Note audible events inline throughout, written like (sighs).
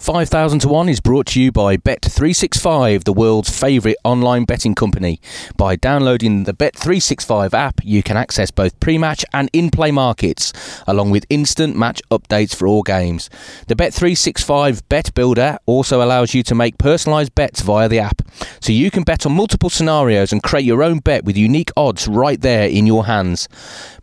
5000 to 1 is brought to you by Bet365, the world's favourite online betting company. By downloading the Bet365 app, you can access both pre match and in play markets, along with instant match updates for all games. The Bet365 Bet Builder also allows you to make personalised bets via the app, so you can bet on multiple scenarios and create your own bet with unique odds right there in your hands.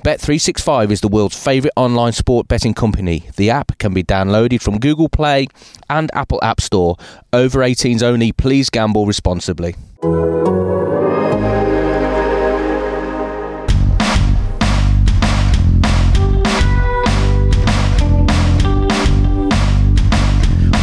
Bet365 is the world's favourite online sport betting company. The app can be downloaded from Google Play and Apple App Store. Over 18s only. Please gamble responsibly.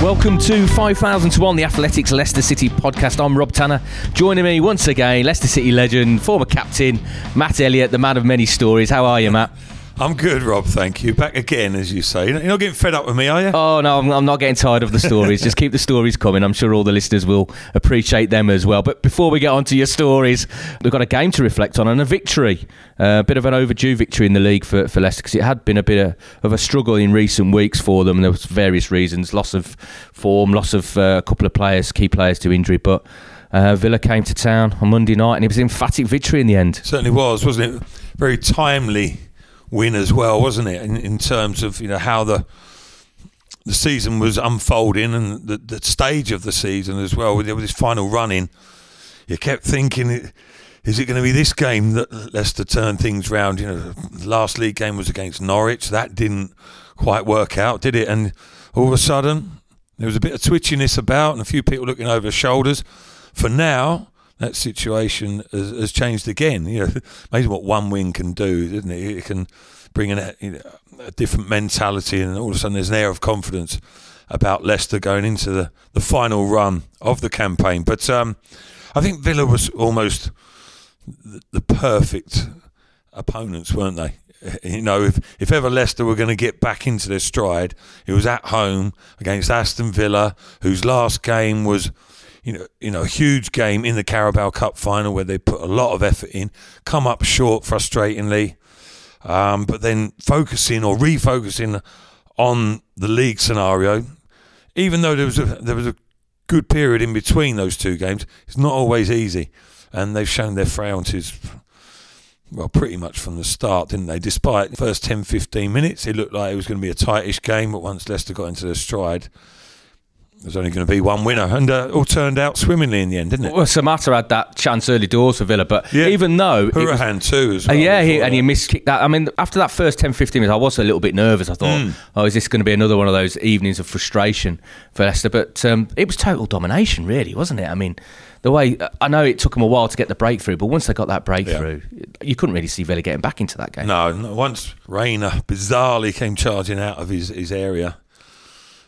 Welcome to 5000 to 1, the Athletic's Leicester City podcast. I'm Rob Tanner. Joining me once again, Leicester City legend, former captain, Matt Elliott, the man of many stories. How are you, Matt? I'm good, Rob. Thank you. Back again, as you say. You're not getting fed up with me, are you? Oh no, I'm, I'm not getting tired of the stories. Just keep the stories coming. I'm sure all the listeners will appreciate them as well. But before we get on to your stories, we've got a game to reflect on and a victory. Uh, a bit of an overdue victory in the league for, for Leicester because it had been a bit of, of, a struggle in recent weeks for them. And there was various reasons: loss of form, loss of uh, a couple of players, key players to injury, but. Uh, Villa came to town on Monday night and it was an emphatic victory in the end. Certainly was, wasn't it? Very timely win as well, wasn't it? In, in terms of you know how the the season was unfolding and the, the stage of the season as well with, this final run in, You kept thinking, is it going to be this game that Leicester turn things round? You know, the last league game was against Norwich. That didn't quite work out, did it? And all of a sudden, there was a bit of twitchiness about and a few people looking over their shoulders. For now, that situation has, has, changed again. You know, (laughs) amazing what one win can do, isn't it? It can bring you know, a, different mentality, and all of a sudden there's an air of confidence about Leicester going into the, the final run of the campaign. But um, I think Villa was almost the, the perfect opponents, weren't they? (laughs) You know, if, if ever Leicester were going to get back into their stride, it was at home against Aston Villa, whose last game was you know, you know, a huge game in the Carabao Cup final where they put a lot of effort in, come up short frustratingly, um, but then focusing or refocusing on the league scenario, even though there was a there was a good period in between those two games, it's not always easy, and they've shown their frailties. Well, pretty much from the start, didn't they? Despite the first 10 15 minutes, it looked like it was going to be a tightish game, but once Leicester got into their stride, there's only going to be one winner, and uh, all turned out swimmingly in the end, didn't it? Well, Samatta had that chance early doors for Villa, but yeah. even though Hourihane too as well. Uh, yeah, he, and he missed kicked that. I mean, after that first 10, 15 minutes, I was a little bit nervous. I thought, mm. oh, is this going to be another one of those evenings of frustration for Leicester? But um, it was total domination, really, wasn't it? I mean, the way I know it took them a while to get the breakthrough, but once they got that breakthrough, yeah. you couldn't really see Villa getting back into that game. No, once Reina bizarrely came charging out of his, his area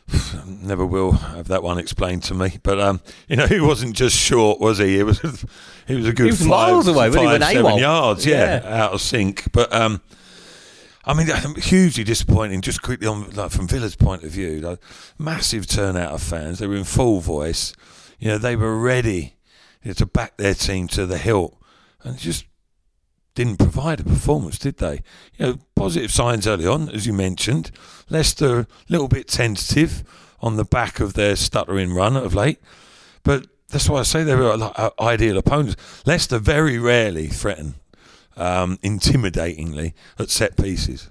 (sighs) never will have that one explained to me. But um, (laughs) you know, he wasn't just short, was he? He was (laughs) he was a good he was five, miles away, five, seven yards, yeah, yeah, out of sync. But um, I mean, (laughs) hugely disappointing. Just quickly on, like from Villa's point of view, like, massive turnout of fans. They were in full voice. You know, they were ready you know, to back their team to the hilt, and just didn't provide a performance, did they? You know, positive signs early on, as you mentioned. Leicester a little bit tentative on the back of their stuttering run of late, but that's why I say they were like uh, ideal opponents. Leicester very rarely threaten um, intimidatingly at set pieces,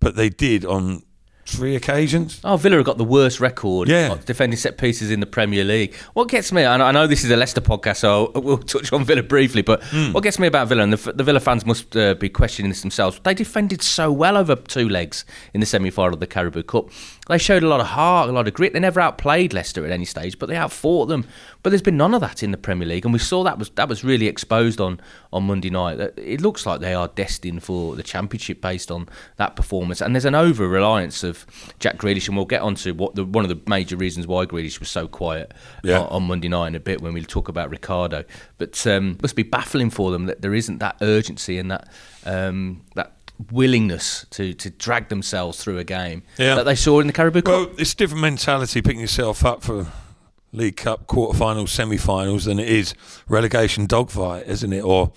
but they did on three occasions. Oh, Villa have got the worst record yeah. defending set pieces in the Premier League. What gets me, I know this is a Leicester podcast, so (laughs) we'll touch on Villa briefly, but mm. what gets me about Villa, and the, the Villa fans must uh, be questioning this themselves, they defended so well over two legs in the semi final of the Carabao Cup. They showed a lot of heart, a lot of grit. They never outplayed Leicester at any stage, but they outfought them. But there's been none of that in the Premier League, and we saw that was that was really exposed on on Monday night. It looks like they are destined for the Championship based on that performance, and there's an over reliance of Jack Grealish, and we'll get onto what the, one of the major reasons why Grealish was so quiet yeah. on, on, Monday night in a bit when we talk about Ricardo. But um, must be baffling for them that there isn't that urgency and that um, that willingness to, to drag themselves through a game yeah. that they saw in the Carabao Cup. Well, it's a different mentality picking yourself up for League Cup quarterfinals, semi-finals than it is relegation dogfight, isn't it? Or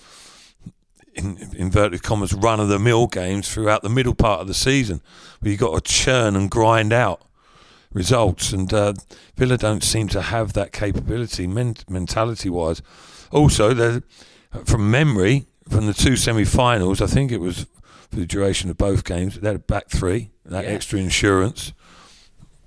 in inverted commas, run of the mill games throughout the middle part of the season, where you got to churn and grind out results. And uh, Villa don't seem to have that capability men- mentality wise. Also, from memory, from the two semi-finals, I think it was for the duration of both games, they had a back three, that yeah. extra insurance.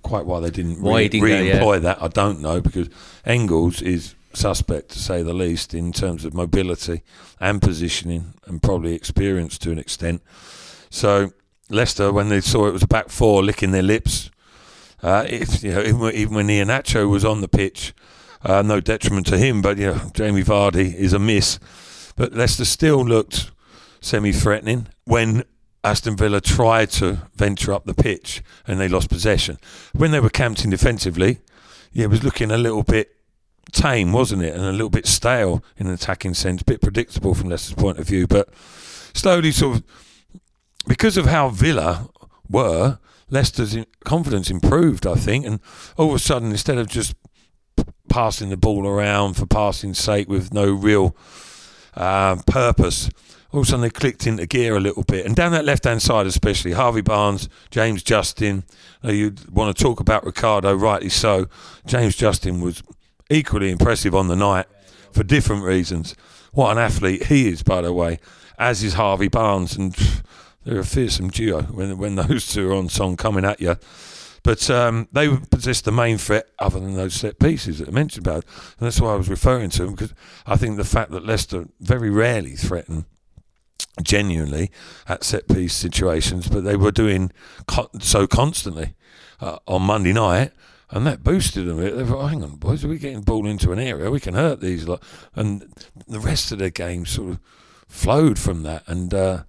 Quite why they didn't re- re-employ yeah. that, I don't know, because Engels is suspect to say the least in terms of mobility and positioning and probably experience to an extent. So Leicester, when they saw it was a back four licking their lips, uh, if, you know, even, even when Iheanacho was on the pitch, uh, no detriment to him, but you know, Jamie Vardy is a miss. But Leicester still looked semi-threatening when Aston Villa tried to venture up the pitch and they lost possession. When they were camped in defensively, yeah, it was looking a little bit tame, wasn't it? And a little bit stale in an attacking sense, a bit predictable from Leicester's point of view. But slowly, sort of, because of how Villa were, Leicester's confidence improved, I think. And all of a sudden, instead of just passing the ball around for passing sake with no real uh, purpose, all of a sudden they clicked into gear a little bit. And down that left hand side, especially, Harvey Barnes, James Justin, uh, you want to talk about Ricardo, rightly so. James Justin was equally impressive on the night for different reasons. What an athlete he is, by the way, as is Harvey Barnes. And (laughs) they're a fearsome duo when, when those two are on song coming at you. But um, they possess the main threat other than those set pieces that I mentioned about. And that's why I was referring to them because I think the fact that Leicester very rarely threaten genuinely at set piece situations, but they were doing so constantly uh, on Monday night, and that boosted them. They thought, oh, hang on, boys, are we getting ball into an area? We can hurt these lot. And the rest of the game sort of flowed from that. And uh,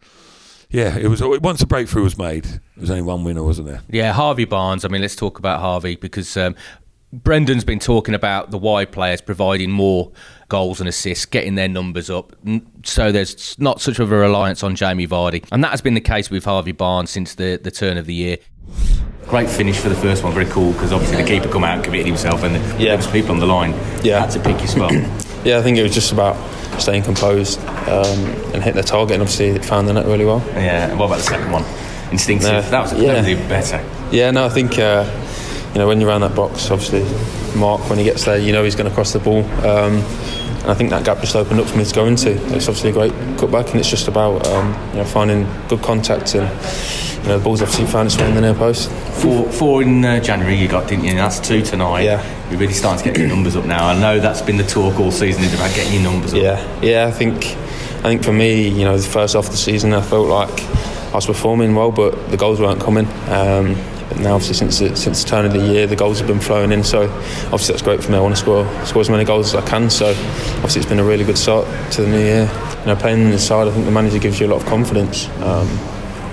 yeah, it was once a breakthrough was made. There was only one winner, wasn't there? Yeah, Harvey Barnes. I mean, let's talk about Harvey because um, Brendan's been talking about the wide players providing more goals and assists, getting their numbers up. So there's not such of a reliance on Jamie Vardy. And that has been the case with Harvey Barnes since the, the turn of the year. Great finish for the first one, very cool because obviously the keeper come out and committed himself and yeah. there was people on the line. Yeah. Had to pick your spot. (clears throat) yeah, I think it was just about staying composed um, and hitting the target and obviously it found the net really well. Yeah, and what about the second one? Instinctive. No, that, was, yeah. that was even better. Yeah, no, I think. Uh, you know, when you're around that box, obviously, Mark, when he gets there, you know he's going to cross the ball. Um, and I think that gap just opened up for me to go into. It's obviously a great cutback, and it's just about um, you know finding good contact and you know the ball's obviously found its way in the near post. Four, four in uh, January you got, didn't you? And that's two tonight. Yeah, you're really starting to get your numbers up now. I know that's been the talk all season is about getting your numbers up. Yeah, yeah. I think I think for me, you know, the first half of the season, I felt like I was performing well, but the goals weren't coming. Um, but now, obviously, since the, since the turn of the year, the goals have been flowing in. So, obviously, that's great for me. I want to score score as many goals as I can. So, obviously, it's been a really good start to the new year. You know, playing in the side, I think the manager gives you a lot of confidence. Um,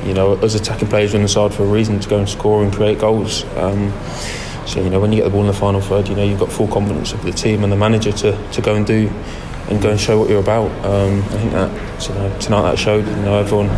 you know, as attacking players are on the side for a reason to go and score and create goals. Um, so you know, when you get the ball in the final third, you know you've got full confidence of the team and the manager to, to go and do and go and show what you're about. Um, I think that you know, tonight that showed. You know, everyone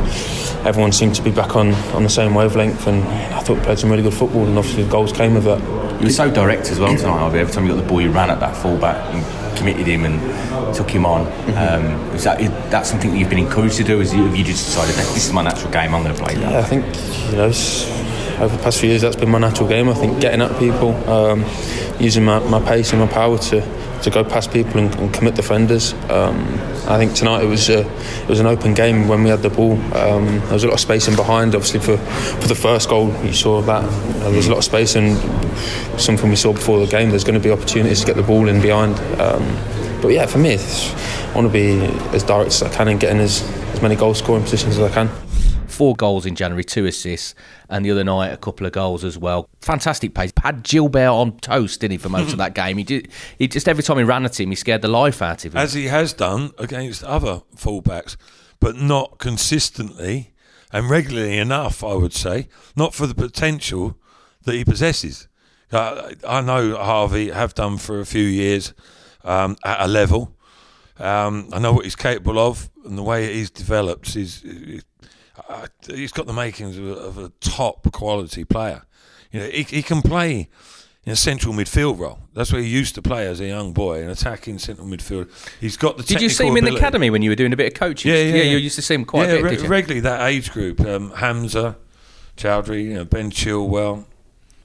everyone seemed to be back on, on the same wavelength, and I thought we played some really good football, and obviously the goals came of that. You were so direct as well tonight, Harvey. Every time you got the ball, you ran at that fullback and committed him and took him on. Mm-hmm. Um, is that is that something that you've been encouraged to do? Is have you just decided that this is my natural game? I'm going to play that. Yeah, I think you know. Over the past few years, that's been my natural game. I think getting at people, um, using my, my pace and my power to, to go past people and, and commit defenders. Um, I think tonight it was a, it was an open game when we had the ball. Um, there was a lot of space in behind. Obviously for, for the first goal, you saw that there was a lot of space and something we saw before the game. There's going to be opportunities to get the ball in behind. Um, but yeah, for me, I want to be as direct as I can and getting as, as many goal scoring positions as I can four goals in January, two assists, and the other night a couple of goals as well. Fantastic pace. Had Guilbert on toast, didn't he, for most of that (laughs) game? He did. He just every time he ran at him, he scared the life out of him. As he has done against other fullbacks, but not consistently and regularly enough. I would say not for the potential that he possesses. Uh, I know Harvey have done for a few years um, at a level. Um, I know what he's capable of, and the way he's developed is uh, he's got the makings of a, of a, top quality player. You know, he, he can play in a central midfield role. That's where he used to play as a young boy, an attacking central midfield. He's got the. Did you see him ability. in the academy when you were doing a bit of coaching? Yeah, yeah, yeah. you used to see him quite yeah, a bit. Re- regularly that age group. Um, Hamza, Choudhury, you know, Ben Chilwell.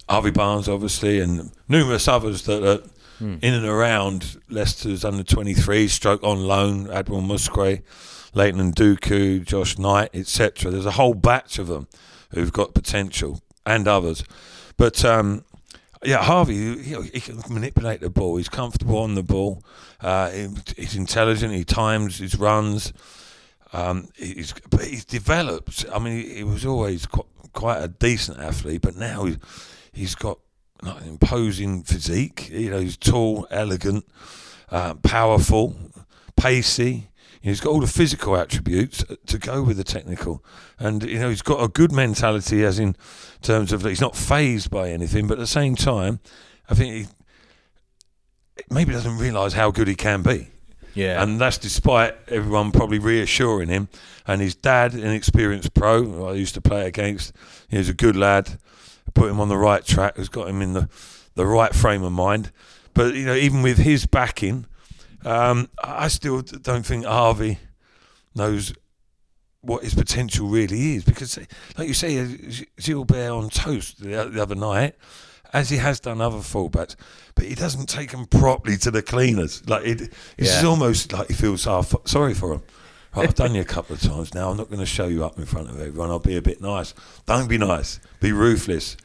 Harvey Barnes, obviously, and numerous others that are in and around Leicester's under 23, stroke on loan, Admiral Muskwe, Layton Ndukwu, Josh Knight, etc. There's a whole batch of them who've got potential and others. But um, yeah, Harvey, you know, he can manipulate the ball. He's comfortable on the ball. Uh, he- he's intelligent. He times his runs. Um, he's but he's developed. I mean, he, he was always quite, quite a decent athlete, but now he's, he's got like, an imposing physique. You know, he's tall, elegant, uh, powerful, pacey. He's got all the physical attributes uh, to go with the technical, and you know he's got a good mentality, as in terms of he's not phased by anything. But at the same time, I think he maybe doesn't realise how good he can be. Yeah. And that's despite everyone probably reassuring him. And his dad, an experienced pro, who I used to play against, he was a good lad, put him on the right track, has got him in the, the right frame of mind. But, you know, even with his backing, um, I still don't think Harvey knows what his potential really is. Because, like you say, Guilbert on toast the, the other night, as he has done other fullbacks, but he doesn't take them properly to the cleaners. Like it, it's Yeah. almost like he feels half sorry for him. Right, I've done you a couple of times now. I'm not going to show you up in front of everyone. I'll be a bit nice. Don't be nice. Be ruthless,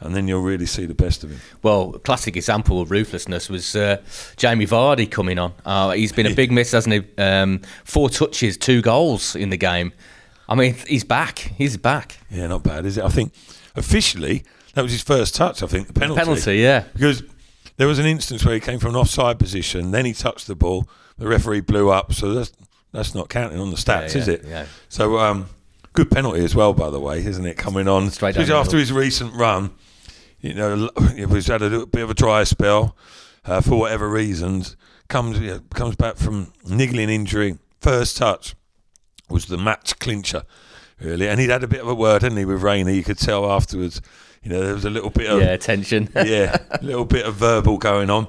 and then you'll really see the best of him. Well, a classic example of ruthlessness was uh, Jamie Vardy coming on. Uh, he's been a big miss, hasn't he? Um, four touches, two goals in the game. I mean, he's back. He's back. Yeah, not bad, is it? I think officially that was his first touch. I think the penalty. Penalty, yeah. because there was an instance where he came from an offside position, then he touched the ball. The referee blew up, so that's that's not counting on the stats, Yeah, is it? yeah. So um, good penalty as well, by the way, isn't it? Coming on Straight after his recent run. You know, (laughs) he's had a bit of a dry spell uh, for whatever reasons. Comes yeah, comes back from niggling injury. First touch was the match clincher, really, and he'd had a bit of a word, hadn't he, with Reina? You could tell afterwards. You know, there was a little bit of Yeah, tension. (laughs) yeah, a little bit of verbal going on.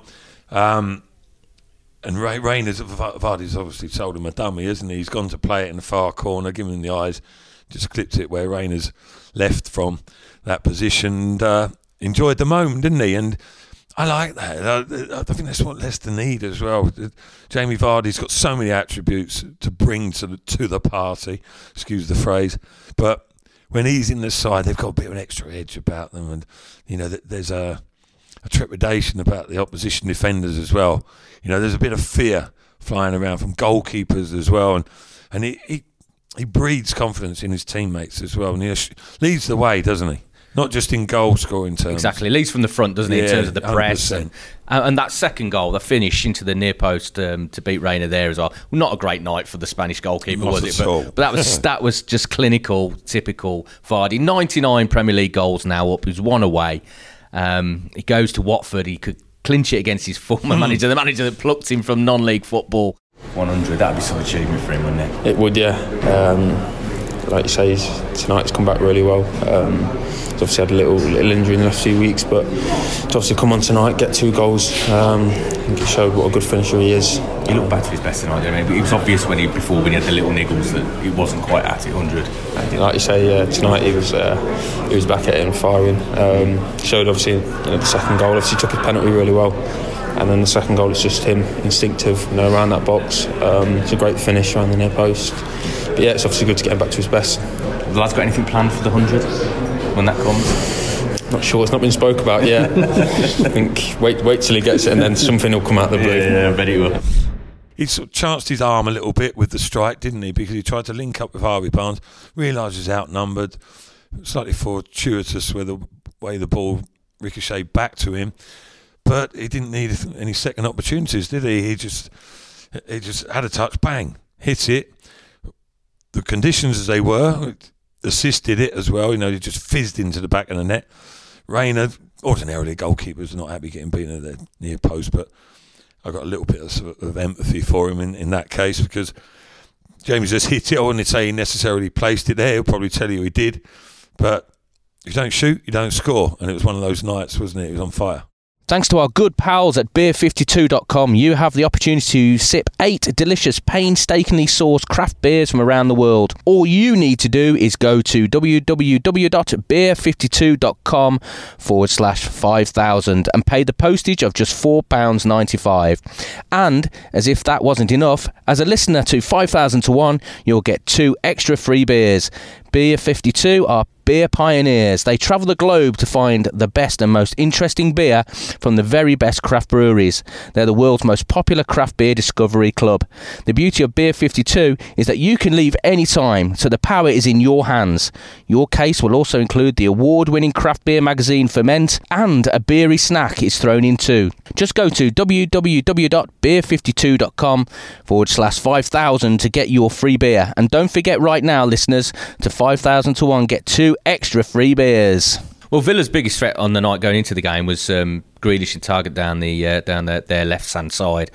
Um, and Ray, Reina's Vardy's obviously told him a dummy, isn't he? He's gone to play it in the far corner, given him the eyes, just clipped it where Reina's left from that position. And, uh, enjoyed the moment, didn't he? And I like that. I, I think that's what Leicester need as well. Jamie Vardy's got so many attributes to bring to the, to the party. Excuse the phrase, but when he's in the side, they've got a bit of an extra edge about them, and you know, there's a, a trepidation about the opposition defenders as well. You know, there's a bit of fear flying around from goalkeepers as well, and and he he, he breeds confidence in his teammates as well, and he leads the way, doesn't he? Not just in goal scoring terms. Exactly. Leads from the front, doesn't he, in terms of the press? And, and that second goal, the finish into the near post um, to beat Reina there as well. Not a great night for the Spanish goalkeeper, Not was it? But, but that was (laughs) that was just clinical, typical Vardy. 99 Premier League goals now up. He's one away. Um, he goes to Watford. He could clinch it against his former Hmm. manager, the manager that plucked him from non-league football. 100, that'd be some achievement for him, wouldn't it? It would, yeah. Um, like you say, he's, tonight's come back really well. Um, he's obviously had a little little injury in the last few weeks, but to obviously come on tonight, get two goals, um, I think he showed what a good finisher he is. He looked back to his best tonight, didn't he? It was obvious when he before when he had the little niggles that he wasn't quite at it 100. Like you say, uh, tonight he was uh, he was back at it and firing. Um, showed obviously you know, the second goal. Obviously took his penalty really well, and then the second goal it's just him instinctive, you know, around that box. Um, it's a great finish around the near post. But yeah, it's obviously good to get him back to his best. Have the lads got anything planned for the 100 when that comes? Not sure. It's not been spoke about yet. (laughs) I think wait, wait till he gets it, and then something will come out of the blue. Yeah, I bet he will. He sort of chanced his arm a little bit with the strike, didn't he? Because he tried to link up with Harvey Barnes, realised he's outnumbered, slightly fortuitous with the way the ball ricocheted back to him. But he didn't need any second opportunities, did he? He just he just had a touch, bang, hit it. The conditions as they were assisted it as well. You know, he just fizzed into the back of the net. Reina, ordinarily goalkeepers are not happy getting beaten at their near post, but I got a little bit of, of empathy for him in, in that case because James just hit it. I wouldn't say he necessarily placed it there. He'll probably tell you he did, but if you don't shoot, you don't score. And it was one of those nights, wasn't it? It was on fire. Thanks to our good pals at beer52.com, you have the opportunity to sip eight delicious, painstakingly sourced craft beers from around the world. All you need to do is go to www.beer52.com forward slash 5000 and pay the postage of just £4.95. And, as if that wasn't enough, as a listener to 5000 to 1, you'll get two extra free beers. Beer 52 are beer pioneers. They travel the globe to find the best and most interesting beer from the very best craft breweries. They're the world's most popular craft beer discovery club. The beauty of Beer 52 is that you can leave any time, so the power is in your hands. Your case will also include the award winning craft beer magazine Ferment, and a beery snack is thrown in too. Just go to www.beer52.com forward slash 5000 to get your free beer. And don't forget right now, listeners, to 5000 to 1, get two extra free beers. Well, Villa's biggest threat on the night going into the game was um, Grealish and Targett down the uh, down the, their left hand side,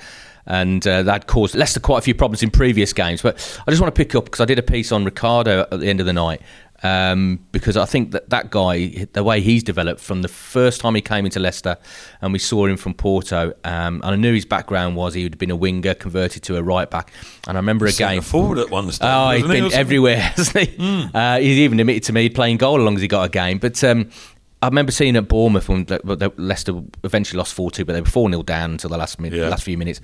and uh, that caused Leicester quite a few problems in previous games. But I just want to pick up because I did a piece on Ricardo at the end of the night. Um, because I think that that guy, the way he's developed from the first time he came into Leicester, and we saw him from Porto, um, and I knew his background was he had been a winger converted to a right back, and I remember a game forward at one stage. Oh, he's wasn't he, been everywhere, (laughs) hasn't he? Hmm. Uh, he's even admitted to me playing goal as long as he got a game. But um, I remember seeing at Bournemouth when Leicester eventually lost 4 2, but they were 4 0 down until the last, minute, Yeah. last few minutes.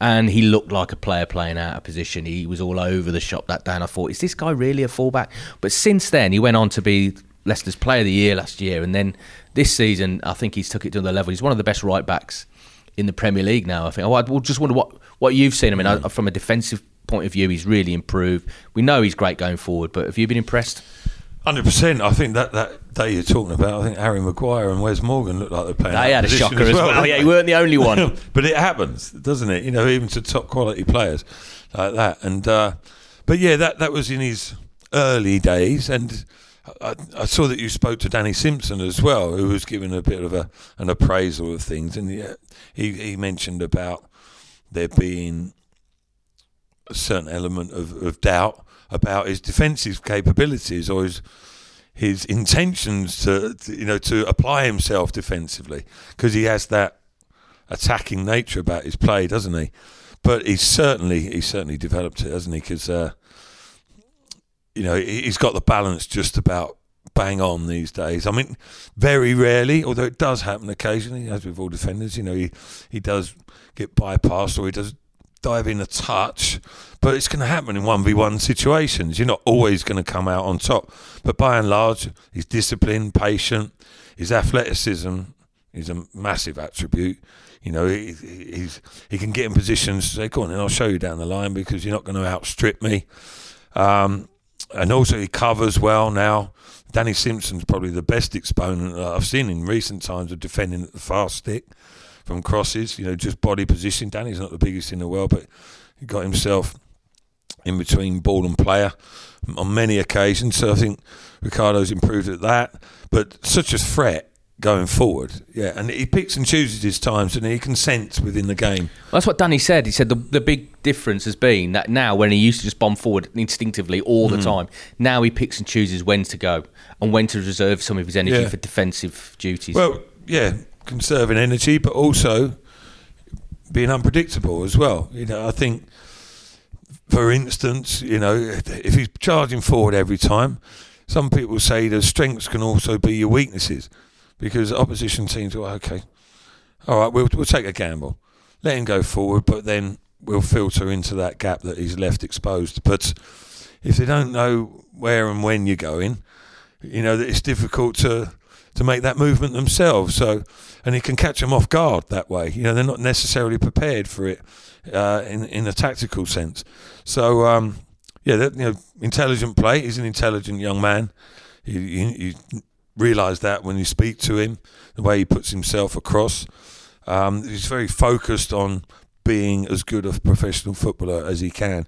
And he looked like a player playing out of position. He was all over the shop that day. And I thought, is this guy really a fullback? But since then, he went on to be Leicester's player of the year last year. And then this season, I think he's took it to another level. He's one of the best right backs in the Premier League now. I think. I just wonder what, what you've seen. I mean, I, mm. from a defensive point of view, he's really improved. We know he's great going forward, but have you been impressed? Hundred percent. I think that, that day you're talking about, I think Harry Maguire and Wes Morgan looked like they're playing. They had a shocker as well. didn't Yeah, you weren't the only (laughs) one. but it happens, doesn't it? You know, even to top quality players like that. And uh, but yeah, that that was in his early days, and I, I saw that you spoke to Danny Simpson as well, who was giving a bit of a an appraisal of things, and yeah, he he mentioned about there being a certain element of, of doubt about his defensive capabilities or his his intentions to, to you know to apply himself defensively because he has that attacking nature about his play, doesn't he? But he's certainly he's certainly developed it, hasn't he? Because uh, you know he- he's got the balance just about bang on these days. I mean, very rarely, although it does happen occasionally, as with all defenders. You know, he he does get bypassed or he does dive in a touch, but it's going to happen in one v one situations. You're not always going to come out on top, but by and large, he's disciplined, patient. His athleticism is a massive attribute. You know, he, he's he can get in positions. Say, "Go on, and I'll show you down the line because you're not going to outstrip me." Um, and also, he covers well now. Danny Simpson's probably the best exponent I've seen in recent times of defending at the fast stick from crosses. You know, just body position. Danny's not the biggest in the world, but he got himself in between ball and player on many occasions. So I think Ricardo's improved at that. But such a threat going forward, yeah. And he picks and chooses his times, and he can sense within the game. That's what Danny said. He said the, the big difference has been that now, when he used to just bomb forward instinctively all Mm. the time, now he picks and chooses when to go and when to reserve some of his energy Yeah. for defensive duties. Well, yeah, conserving energy, but also being unpredictable as well. You know, I think, for instance, you know, if he's charging forward every time, some people say the strengths can also be your weaknesses because opposition teams are okay. All right, we'll we'll take a gamble, let him go forward, but then we'll filter into that gap that he's left exposed. But if they don't know where and when you're going, you know, that it's difficult to to make that movement themselves. So, and he can catch them off guard that way. You know, they're not necessarily prepared for it uh, in in a tactical sense. So, um, yeah, that, you know, intelligent play. He's an intelligent young man. You, you, you realise that when you speak to him, the way he puts himself across. Um, he's very focused on being as good a professional footballer as he can.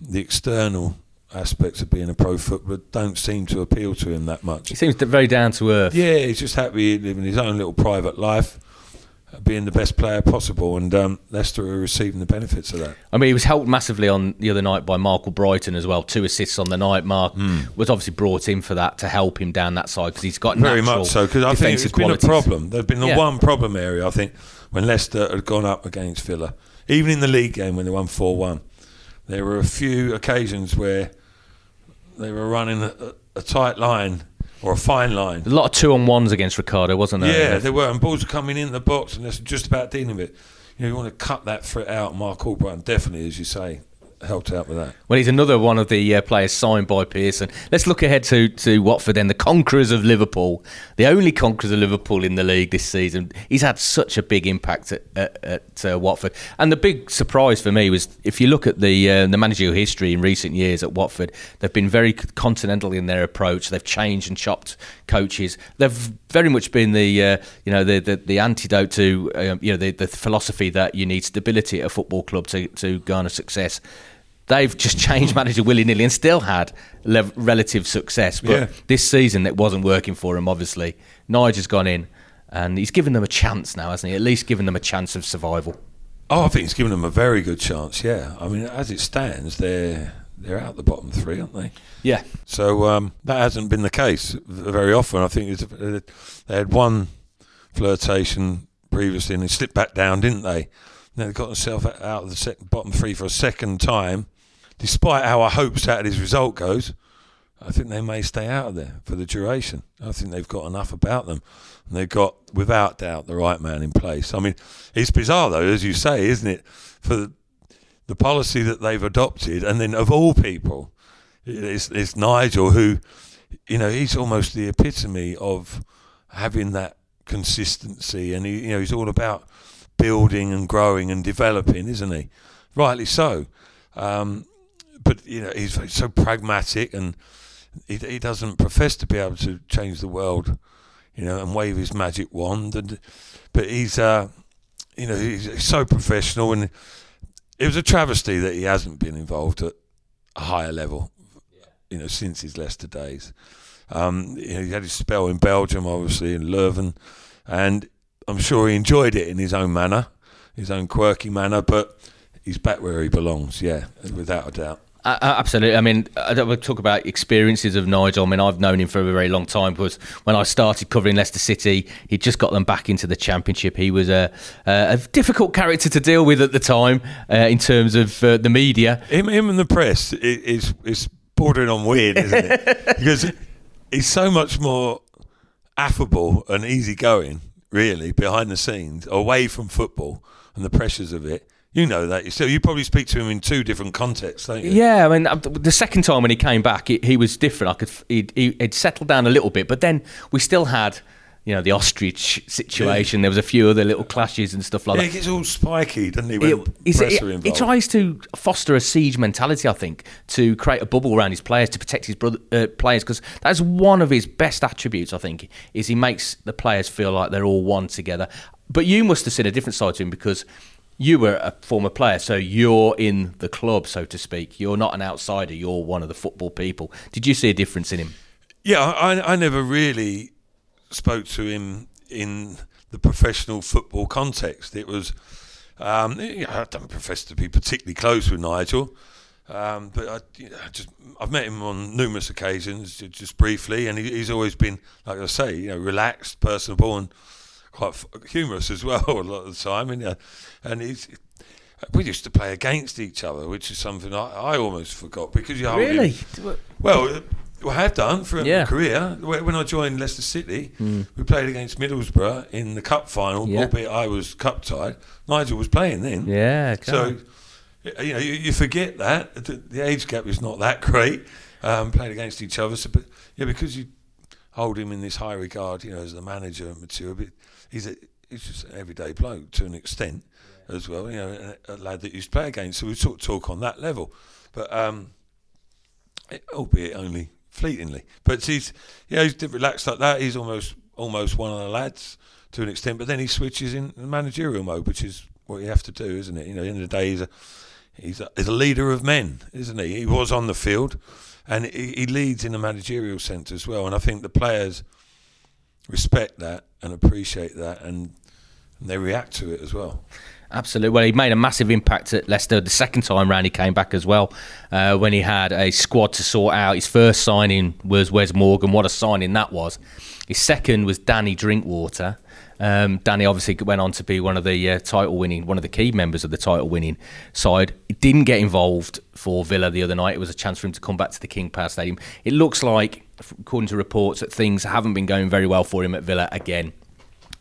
The external aspects of being a pro footballer don't seem to appeal to him that much. he seems very down to earth. Yeah, he's just happy living his own little private life. being the best player possible, and um, Leicester are receiving the benefits of that. I mean, he was helped massively on the other night by Marc Albrighton as well. Two assists on the night. Mark was obviously brought in for that to help him down that side because he's got Very much so, because I think it's defensive been a problem. There's been the Yeah. one problem area, I think, when Leicester had gone up against Villa. Even in the league game when they won 4 1, there were a few occasions where they were running a, a tight line or a fine line. A lot of two on ones against Ricardo, wasn't there? Yeah, they were, and balls were coming in the box, and that's just about dealing with it. You know, you want to cut that threat out. Marc Albrighton and definitely, as you say, helped out with that. Well, he's another one of the uh, players signed by Pearson. Let's look ahead to, to Watford then, the conquerors of Liverpool, the only conquerors of Liverpool in the league this season. He's had such a big impact at, at, at uh, Watford. And the big surprise for me was if you look at the uh, the managerial history in recent years at Watford, they've been very continental in their approach. They've changed and chopped coaches. They've very much been the uh, you know the, the, the antidote to um, you know the, the philosophy that you need stability at a football club to, to garner success they've just changed manager willy nilly and still had le- relative success. But Yeah. this season, it wasn't working for him. Obviously, Nigel's gone in, and he's given them a chance now, hasn't he? At least given them a chance of survival. Oh, I think he's given them a very good chance. Yeah, I mean, as it stands, they're they're out the bottom three, aren't they? Yeah, So um, that hasn't been the case very often. I think it's, uh, they had one flirtation previously and they slipped back down, didn't they? Now they got themselves out of the bottom three for a second time. Despite how our hopes Saturday's result goes, I think they may stay out of there for the duration. I think they've got enough about them. And they've got, without doubt, the right man in place. I mean, it's bizarre, though, as you say, isn't it? For the, the policy that they've adopted, and then of all people, it's, it's Nigel who, you know, he's almost the epitome of having that consistency, and he, you know, he's all about building and growing and developing, isn't he? Rightly so. Um, but you know, he's so pragmatic, and he, he doesn't profess to be able to change the world, you know, and wave his magic wand. And but he's, uh, you know, he's, he's so professional, and it was a travesty that he hasn't been involved at a higher level, you know, since his Leicester days. Um, you know, he had his spell in Belgium, obviously, in Leuven, and I'm sure he enjoyed it in his own manner, his own quirky manner, but he's back where he belongs, yeah, without a doubt. Uh, absolutely. I mean, I don't want to talk about experiences of Nigel. I mean, I've known him for a very long time because when I started covering Leicester City, he'd just got them back into the Championship. He was a, a difficult character to deal with at the time uh, in terms of uh, the media. Him, him and the press is is bordering on weird, isn't it? (laughs) because he's so much more affable and easygoing, really, behind the scenes, away from football and the pressures of it. You know that yourself. You probably speak to him in two different contexts, don't you? Yeah, I mean, uh, the second time when he came back, he, he was different. I could he'd, he- he'd settled down a little bit, but then we still had, you know, the ostrich situation. There was a few other little clashes and stuff like Yeah, that. he gets all spiky, doesn't he? When It- he's- he, are he tries to foster a siege mentality, I think, to create a bubble around his players to protect his brother, uh, players because that's one of his best attributes. I think is he makes the players feel like they're all one together. But you must have seen a different side to him because you were a former player, so you're in the club, so to speak. You're not an outsider. You're one of the football people. Did you see a difference in him? Yeah, I, I never really spoke to him in the professional football context. It was, um, I don't profess to be particularly close with Nigel, um, but I, you know, just I've met him on numerous occasions, just briefly, and he, he's always been, like I say, you know, relaxed, personable, and quite f- humorous as well (laughs) a lot of the time. And uh, and he's. We used to play against each other, which is something I, I almost forgot because you hold him- well, uh, I have done for Yeah. a career. When I joined Leicester City, we played against Middlesbrough in the cup final, Yeah. albeit I was cup tied. Nigel was playing then. Yeah. So, you know, you, you forget that. The, the age gap is not that (laughs) great. Um, played against each other. So, but, yeah, because you hold him in this high regard, you know, as the manager material, but he's, a, he's just an everyday bloke to an extent as well, you know, a, a lad that used to play against. So we sort of talk on that level. But, um, it- albeit only fleetingly. But he's, you know, he's relaxed like that. He's almost almost one of the lads to an extent. But then he switches in managerial mode, which is what you have to do, isn't it? You know, at the end of the day, he's a he's a, he's a leader of men, isn't he? He was on the field, and he, he leads in a managerial sense as well. And I think the players respect that and appreciate that, and and they react to it as well. Absolutely. Well, he made a massive impact at Leicester the second time round. He came back as well uh, when he had a squad to sort out. His first signing was Wes Morgan. What a signing that was! His second was Danny Drinkwater. Um, Danny obviously went on to be one of the uh, title winning, one of the key members of the title winning side. He didn't get involved for Villa the other night. It was a chance for him to come back to the King Power Stadium. It looks like, according to reports, that things haven't been going very well for him at Villa again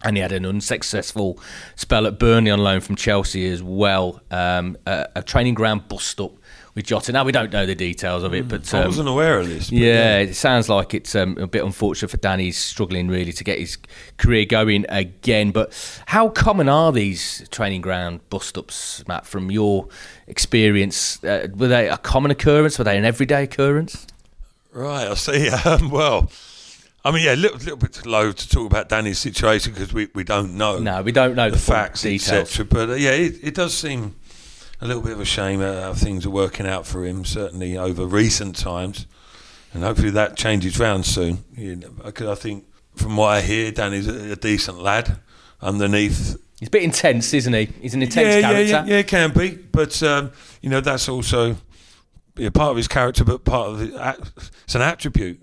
and he had an unsuccessful spell at Burnley on loan from Chelsea as well. Um, a, a, training ground bust up with Jota. Now we don't know the details of it, but um, I wasn't aware of this. Yeah, yeah, it sounds like it's um, a bit unfortunate for Danny. He's struggling really to get his career going again. But how common are these training ground bust ups, Matt? From your experience, uh, were they a common occurrence? Were they an everyday occurrence? Right, I see. (laughs) Um, well. I mean, yeah, a little, little bit low to talk about Danny's situation because we, we don't know. No, we don't know the, the facts, etc. But uh, yeah, it, it, does seem a little bit of a shame how things are working out for him. Certainly over recent times, and hopefully that changes round soon. You know, because I think, from what I hear, Danny's a, a, decent lad underneath. He's a bit intense, isn't he? He's an intense yeah, character. Yeah, yeah, yeah, it can be. But um, you know, that's also yeah, part of his character, but part of it, it's an attribute.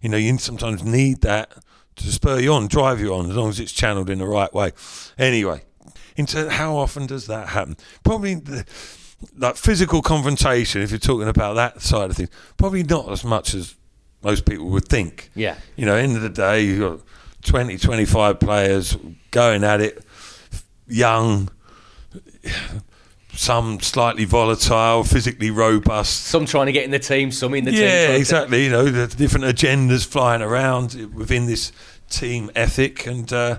You know, you sometimes need that to spur you on, drive you on, as long as it's channeled in the right way. Anyway, into how often does that happen? Probably the, like physical confrontation, if you're talking about that side of things, probably not as much as most people would think. Yeah. You know, end of the day, you've got 20, 25 players going at it, young some slightly volatile, physically robust. Some trying to get in the team, some in the yeah, team. Yeah, exactly. You know, the different agendas flying around within this team ethic, and uh,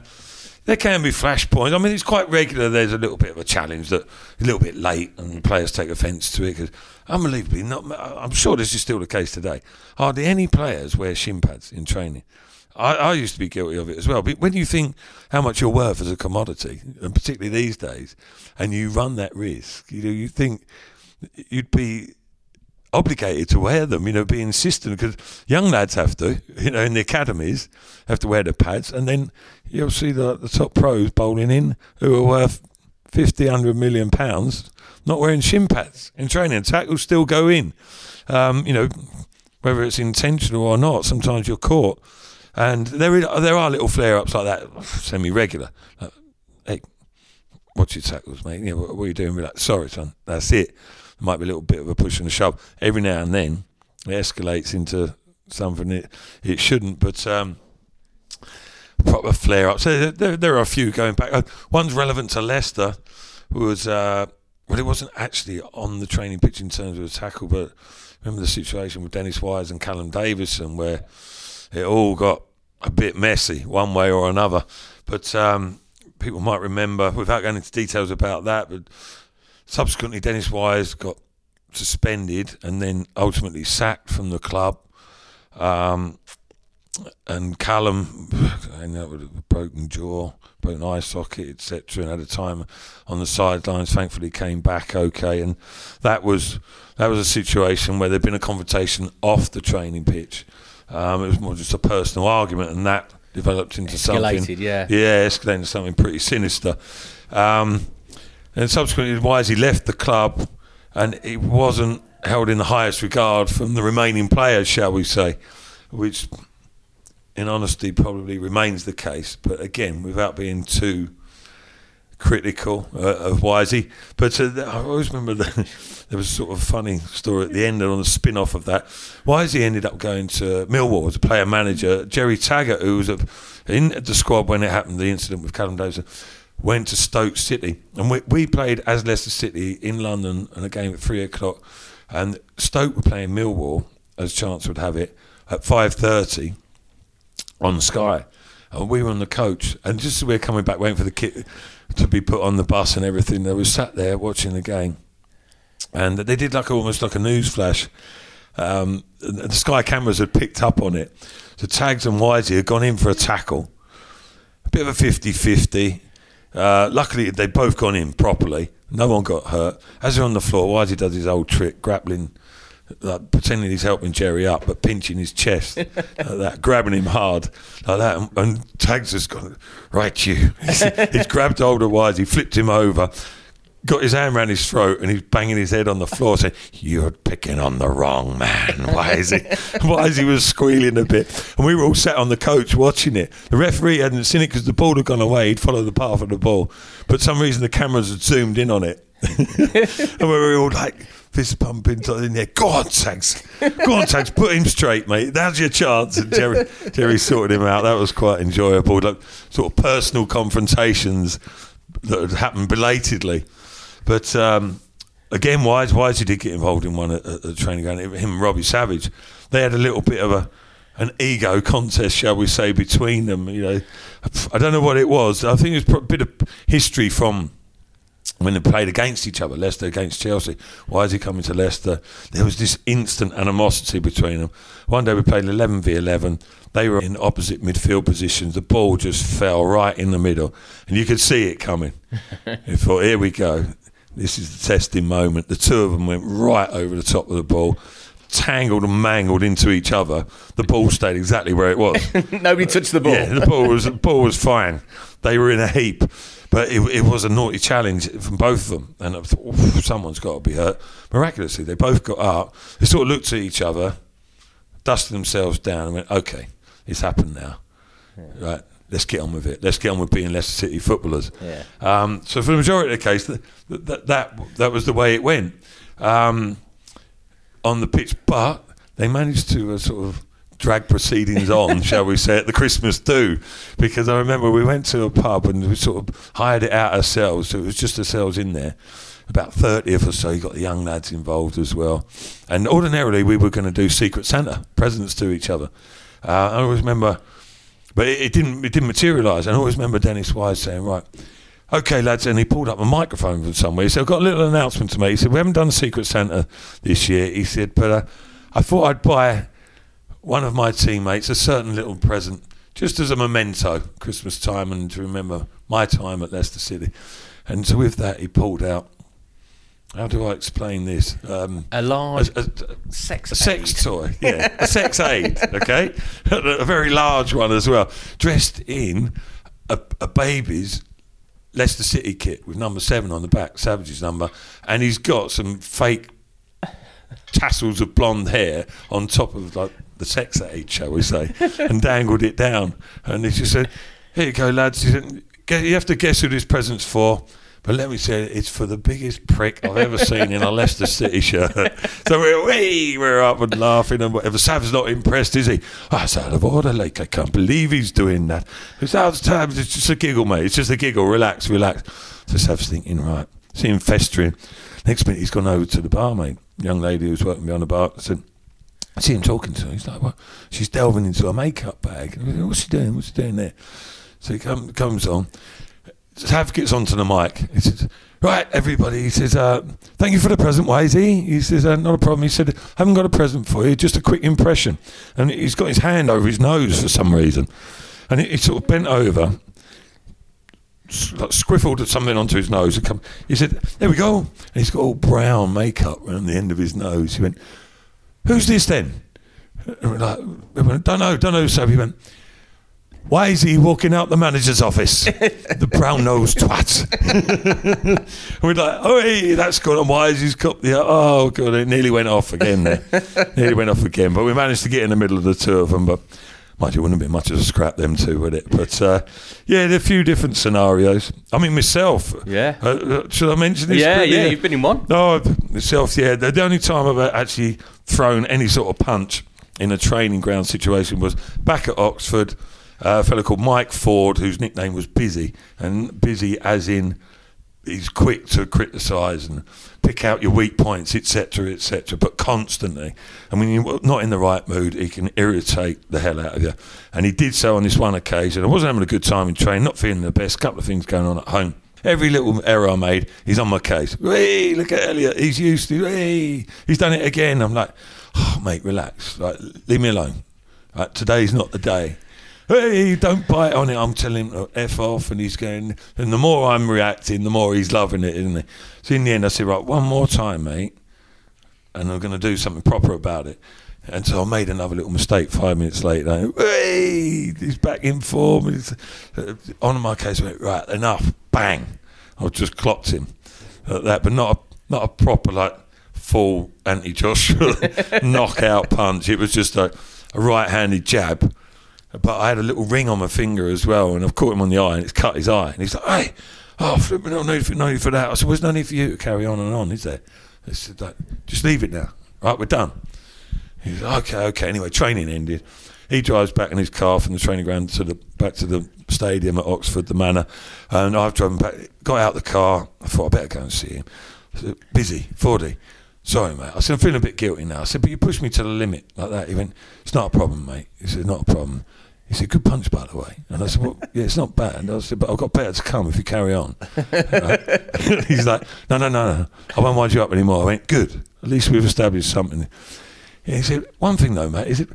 there can be flashpoints. I mean, it's quite regular. There's a little bit of a challenge that a little bit late, and players take offence to it. Because unbelievably, not, I'm sure this is still the case today. Hardly any players wear shin pads in training. I, I, used to be guilty of it as well. But when you think how much you're worth as a commodity, and particularly these days, and you run that risk, you know, you think you'd be obligated to wear them, you know, be insistent because young lads have to, you know, in the academies have to wear the pads, and then you'll see the, the top pros bowling in who are worth 50, 100 million pounds not wearing shin pads in training. Tackles still go in, um, you know, whether it's intentional or not. Sometimes you're caught. And there, is, there are little flare ups like that, semi regular. Like, hey, watch your tackles, mate. Yeah, what, what, are you doing? We're like, sorry, son, that's it. There might be a little bit of a push and a shove. Every now and then, it escalates into something it, it shouldn't. But um, proper flare ups. So there, there are a few going back. Uh, one's relevant to Leicester who was, uh, well, it wasn't actually on the training pitch in terms of a tackle, but remember the situation with Dennis Wise and Callum Davidson where it all got a bit messy one way or another. But um, people might remember, without going into details about that, but subsequently Dennis Wise got suspended and then ultimately sacked from the club. Um, and Callum ended up with a broken jaw, broken eye socket, etc. And had a time on the sidelines. Thankfully, came back okay. And that was that was a situation where there'd been a confrontation off the training pitch um, it was more just a personal argument, and that developed into Escalated, something. yeah, yeah, escalated into something pretty sinister. Um, and subsequently, Wisey left the club, and it wasn't held in the highest regard from the remaining players, shall we say, which, in honesty, probably remains the case. But again, without being too critical uh, of Wisey. But uh, I always remember the, (laughs) there was a sort of funny story at the end and on the spin off of that. Wisey ended up going to Millwall as a player manager. Gerry Taggart, who was a, in the squad when it happened, the incident with Callum Davidson, went to Stoke City. And we, we played as Leicester City in London and a game at three o'clock. And Stoke were playing Millwall, as chance would have it, at 5.30 on Sky. And we were on the coach. And just as we were coming back, waiting for the kit to be put on the bus and everything. They were sat there watching the game, and they did like almost like a news flash. Um, the Sky cameras had picked up on it. So Tags and Wisey had gone in for a tackle, a bit of a 50-50. Uh, luckily, they'd both gone in properly. No one got hurt. As they're on the floor, Wisey does his old trick, grappling like, pretending he's helping Gerry up, but pinching his chest (laughs) like that, grabbing him hard like that. And, and Tags has gone, right, you. (laughs) He's, grabbed hold of Wise, he flipped him over, got his hand around his throat, and he's banging his head on the floor, saying, You're picking on the wrong man. (laughs) Wisey? Why is he was squealing a bit? And we were all sat on the coach watching it. The referee hadn't seen it because the ball had gone away. He'd followed the path of the ball. But some reason, the cameras had zoomed in on it. (laughs) and we were all like, fist pumping in there. Go on, Tags. Go on, Tags. Put him straight, mate. That's your chance. And Gerry, Gerry sorted him out. That was quite enjoyable. Like sort of personal confrontations that had happened belatedly. But um, again, Wise, Wise, he did get involved in one at, the training ground. Him and Robbie Savage, they had a little bit of a an ego (laughs) contest, shall we say, between them. You know, I don't know what it was. I think it was a bit of history from when they played against each other, Leicester against Chelsea. Why is he coming to Leicester? There was this instant animosity between them. One day we played 11 v 11. They were in opposite midfield positions. The ball just fell right in the middle, and you could see it coming. (laughs) I thought, here we go. This is the testing moment. The two of them went right over the top of the ball tangled and mangled into each other. The ball (laughs) stayed exactly where it was. (laughs) Nobody touched the ball. Yeah, the ball was the ball was fine. They were in a heap, but it, it was a naughty challenge from both of them. And I thought, someone's got to be hurt. Miraculously, they both got up. They sort of looked at each other, dusted themselves down, and went, "Okay, it's happened now. Yeah. Right." Let's get on with it. Let's get on with being Leicester City footballers. Yeah. Um, so for the majority of the case, that that that, that was the way it went. Um, on the pitch, but they managed to uh, sort of drag proceedings on, (laughs) shall we say, at the Christmas do, because I remember we went to a pub and we sort of hired it out ourselves, so it was just ourselves in there. About 30 of us, so you got the young lads involved as well. And ordinarily, we were going to do Secret Santa presents to each other. Uh, I always remember, but it, it didn't it didn't materialise. And I always remember Dennis Wise saying, right, okay, lads, and he pulled up a microphone from somewhere. He said, I've got a little announcement to make. He said, we haven't done Secret Santa this year. He said, but uh, I thought I'd buy one of my teammates a certain little present just as a memento, Christmas time, and to remember my time at Leicester City. And so with that, he pulled out. How do I explain this? Um, a large a, a, sex a sex toy, yeah, a sex aid, (laughs) okay, a very large one as well, dressed in a, a baby's Leicester City kit with number seven on the back, Savage's number, and he's got some fake tassels of blonde hair on top of like the sex aid, shall we say, (laughs) and dangled it down. And he just said, "Here you go, lads. You have to guess who this present's for." But let me say, it's for the biggest prick I've ever seen in a Leicester City shirt. So we're, wee, we're up and laughing and whatever. Sav's not impressed, is he? Oh, out of order, like I can't believe he's doing that. It's out of time. It's just a giggle, mate. It's just a giggle. Relax, relax. So Sav's thinking, right, see him festering. Next minute, he's gone over to the barmaid, young lady who's working behind the bar. Said, I see him talking to her. He's like, what? She's delving into a makeup bag. What's she doing? What's she doing there? So he come, comes on. Sav gets onto the mic. He says, Right, everybody. He says, uh, Thank you for the present, Wisey. He says, uh, Not a problem. He said, I haven't got a present for you, just a quick impression. And he's got his hand over his nose for some reason. And he, he sort of bent over, squiffled something onto his nose. And come, he said, There we go. And he's got all brown makeup around the end of his nose. He went, Who's this then? And we're like, Don't know, don't know. So he went, why is he walking out the manager's office? the brown nosed twat. (laughs) we're like, oh, hey, that's good. And why is his cup there? Oh, God, it nearly went off again there. (laughs) nearly went off again. But we managed to get in the middle of the two of them. But mind you, wouldn't have been much of a scrap, them two, would it? But uh, yeah, there are a few different scenarios. I mean, myself. Yeah. Uh, uh should I mention this? Yeah, yeah, you've been in one. No, myself, yeah. The, the only time I've actually thrown any sort of punch in a training ground situation was back at Oxford a fellow called Mike Ford, whose nickname was Busy, and Busy as in he's quick to criticise and pick out your weak points, etc., etc., but constantly. And when you're not in the right mood, he can irritate the hell out of you. And he did so on this one occasion. I wasn't having a good time in training, not feeling the best, couple of things going on at home. Every little error I made, he's on my case. Hey, look at Elliott, he's used to. Hey, he's done it again. I'm like, oh, mate, relax. Like, leave me alone. Like, today's not the day hey, don't bite on it. I'm telling him to F off, and he's going. And the more I'm reacting, the more he's loving it, isn't he? So in the end, I said, right, one more time, mate. and I'm going to do something proper about it. And so I made another little mistake five minutes later. Hey, he's back in form. He's, uh, on my case, I went, right, enough. Bang. I just clocked him at that, but not a, not a proper, like, full Anthony Joshua (laughs) knockout punch. It was just a, a right handed jab. But I had a little ring on my finger as well, and I've caught him on the eye, and it's cut his eye. And he's like, hey, oh, no need, for, no need for that. I said, well, there's no need for you to carry on and on, is there? I said, just leave it now. Right, we're done. He's like, okay, okay. Anyway, training ended. He drives back in his car from the training ground to the back to the stadium at Oxford, the Manor, and I've driven back. Got out the car. I thought I better go and see him. Busy, 40. Sorry, mate. I said I'm feeling a bit guilty now. I said, but you pushed me to the limit like that. He went, it's not a problem, mate. He said, not a problem. He said, good punch, by the way. And I said, well, yeah, it's not bad. And I said, but I've got better to come if you carry on. (laughs) He's like, no, no, no, no. I won't wind you up anymore. I went, good. At least we've established something. he said, one thing though, mate, is it,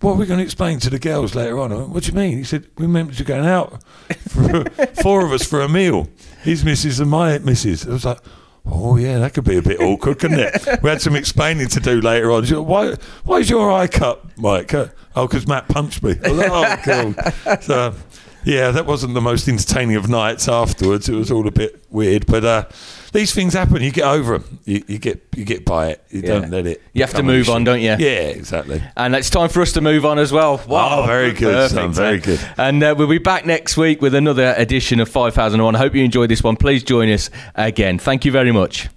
what are we going to explain to the girls later on? I went, what do you mean? He said, we meant to going out, for, (laughs) four of us for a meal. His missus and my missus. I was like, Oh yeah, that could be a bit awkward, couldn't it? We had some explaining to do later on. Why? Why is your eye cut, Mike? Oh, because Matt punched me. (laughs) oh. So, yeah, that wasn't the most entertaining of nights. Afterwards, it was all a bit weird, but uh, these things happen. You get over them. You, you get you get by it. You don't let it. You have to move on, don't you? Yeah, exactly. And it's time for us to move on as well. Wow, Oh, very good, son, very good. And uh, we'll be back next week with another edition of 5001. I hope you enjoyed this one. Please join us again. Thank you very much.